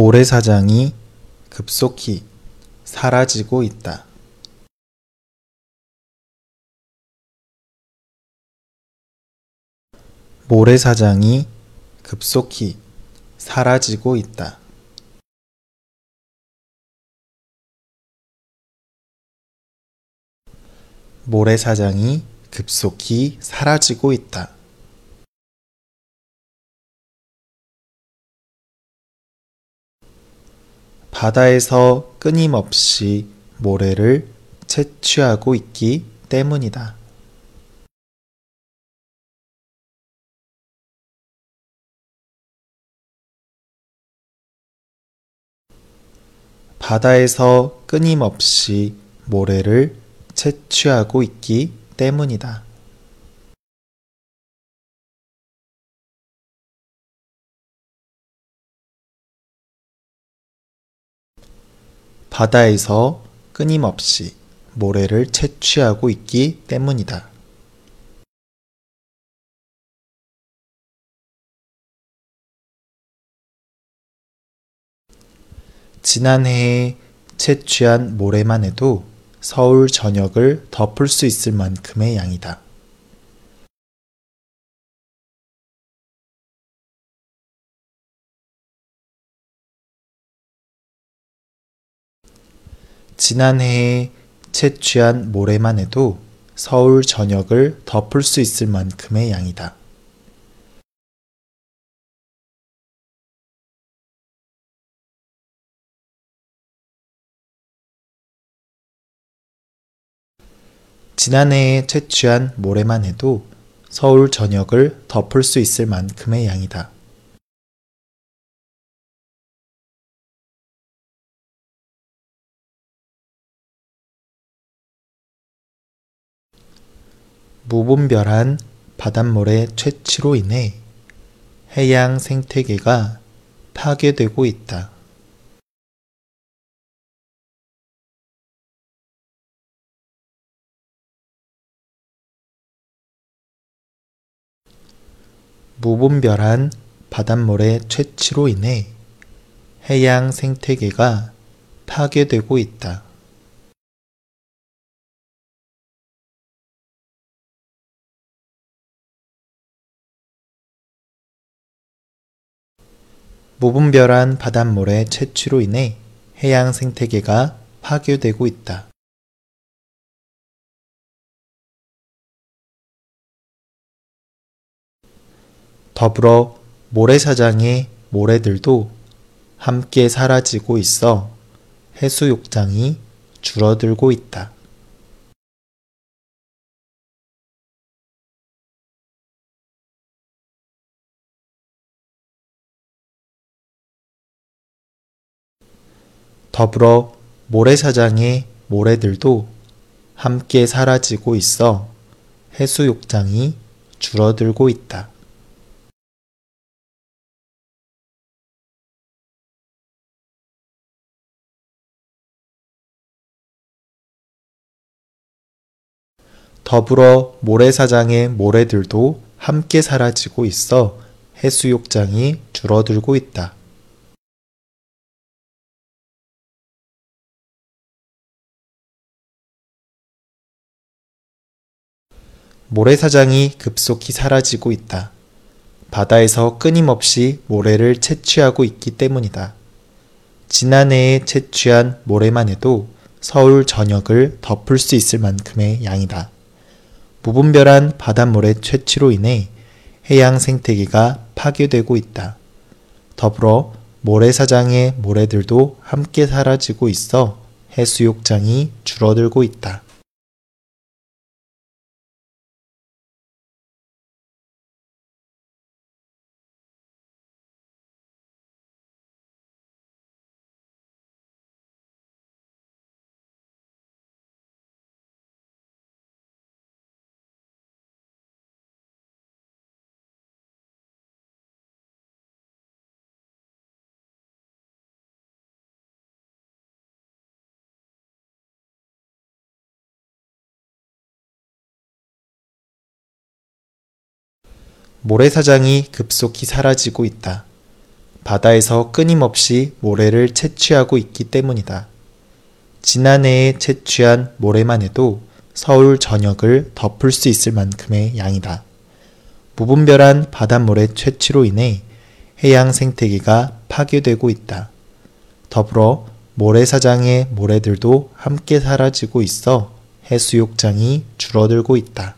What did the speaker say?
모래사장이 급속히 사라지고 있다. 모래사장이 급속히 사라지고 있다. 모래사장이 급속히 사라지고 있다. 바다에서 끊임없이 모래를 채취하고 있기 때문이다. 바다에서 끊임없이 모래를 채취하고 있기 때문이다. 바다에서 끊임없이 모래를 채취하고 있기 때문이다. 지난해에 채취한 모래만 해도 서울 전역을 덮을 수 있을 만큼의 양이다. 지난해에 채취한 모래만 해도 서울 전역을 덮을 수 있을 만큼의 양이다. 지난해에 채취한 모래만 해도 서울 전역을 덮을 수 있을 만큼의 양이다. 무분별한 바닷모래 채취로 인해 해양 생태계가 파괴되고 있다. 무분별한 바닷모래 채취로 인해 해양 생태계가 파괴되고 있다. 무분별한 바닷모래 채취로 인해 해양 생태계가 파괴되고 있다. 더불어 모래사장의 모래들도 함께 사라지고 있어 해수욕장이 줄어들고 있다. 더불어 모래사장의 모래들도 함께 사라지고 있어 해수욕장이 줄어들고 있다. 더불어 모래사장의 모래들도 함께 사라지고 있어 해수욕장이 줄어들고 있다. 모래사장이 급속히 사라지고 있다. 바다에서 끊임없이 모래를 채취하고 있기 때문이다. 지난해에 채취한 모래만 해도 서울 전역을 덮을 수 있을 만큼의 양이다. 무분별한 바닷모래 채취로 인해 해양 생태계가 파괴되고 있다. 더불어 모래사장의 모래들도 함께 사라지고 있어 해수욕장이 줄어들고 있다. 모래사장이 급속히 사라지고 있다. 바다에서 끊임없이 모래를 채취하고 있기 때문이다. 지난해에 채취한 모래만 해도 서울 전역을 덮을 수 있을 만큼의 양이다. 무분별한 바닷모래 채취로 인해 해양 생태계가 파괴되고 있다. 더불어 모래사장의 모래들도 함께 사라지고 있어 해수욕장이 줄어들고 있다.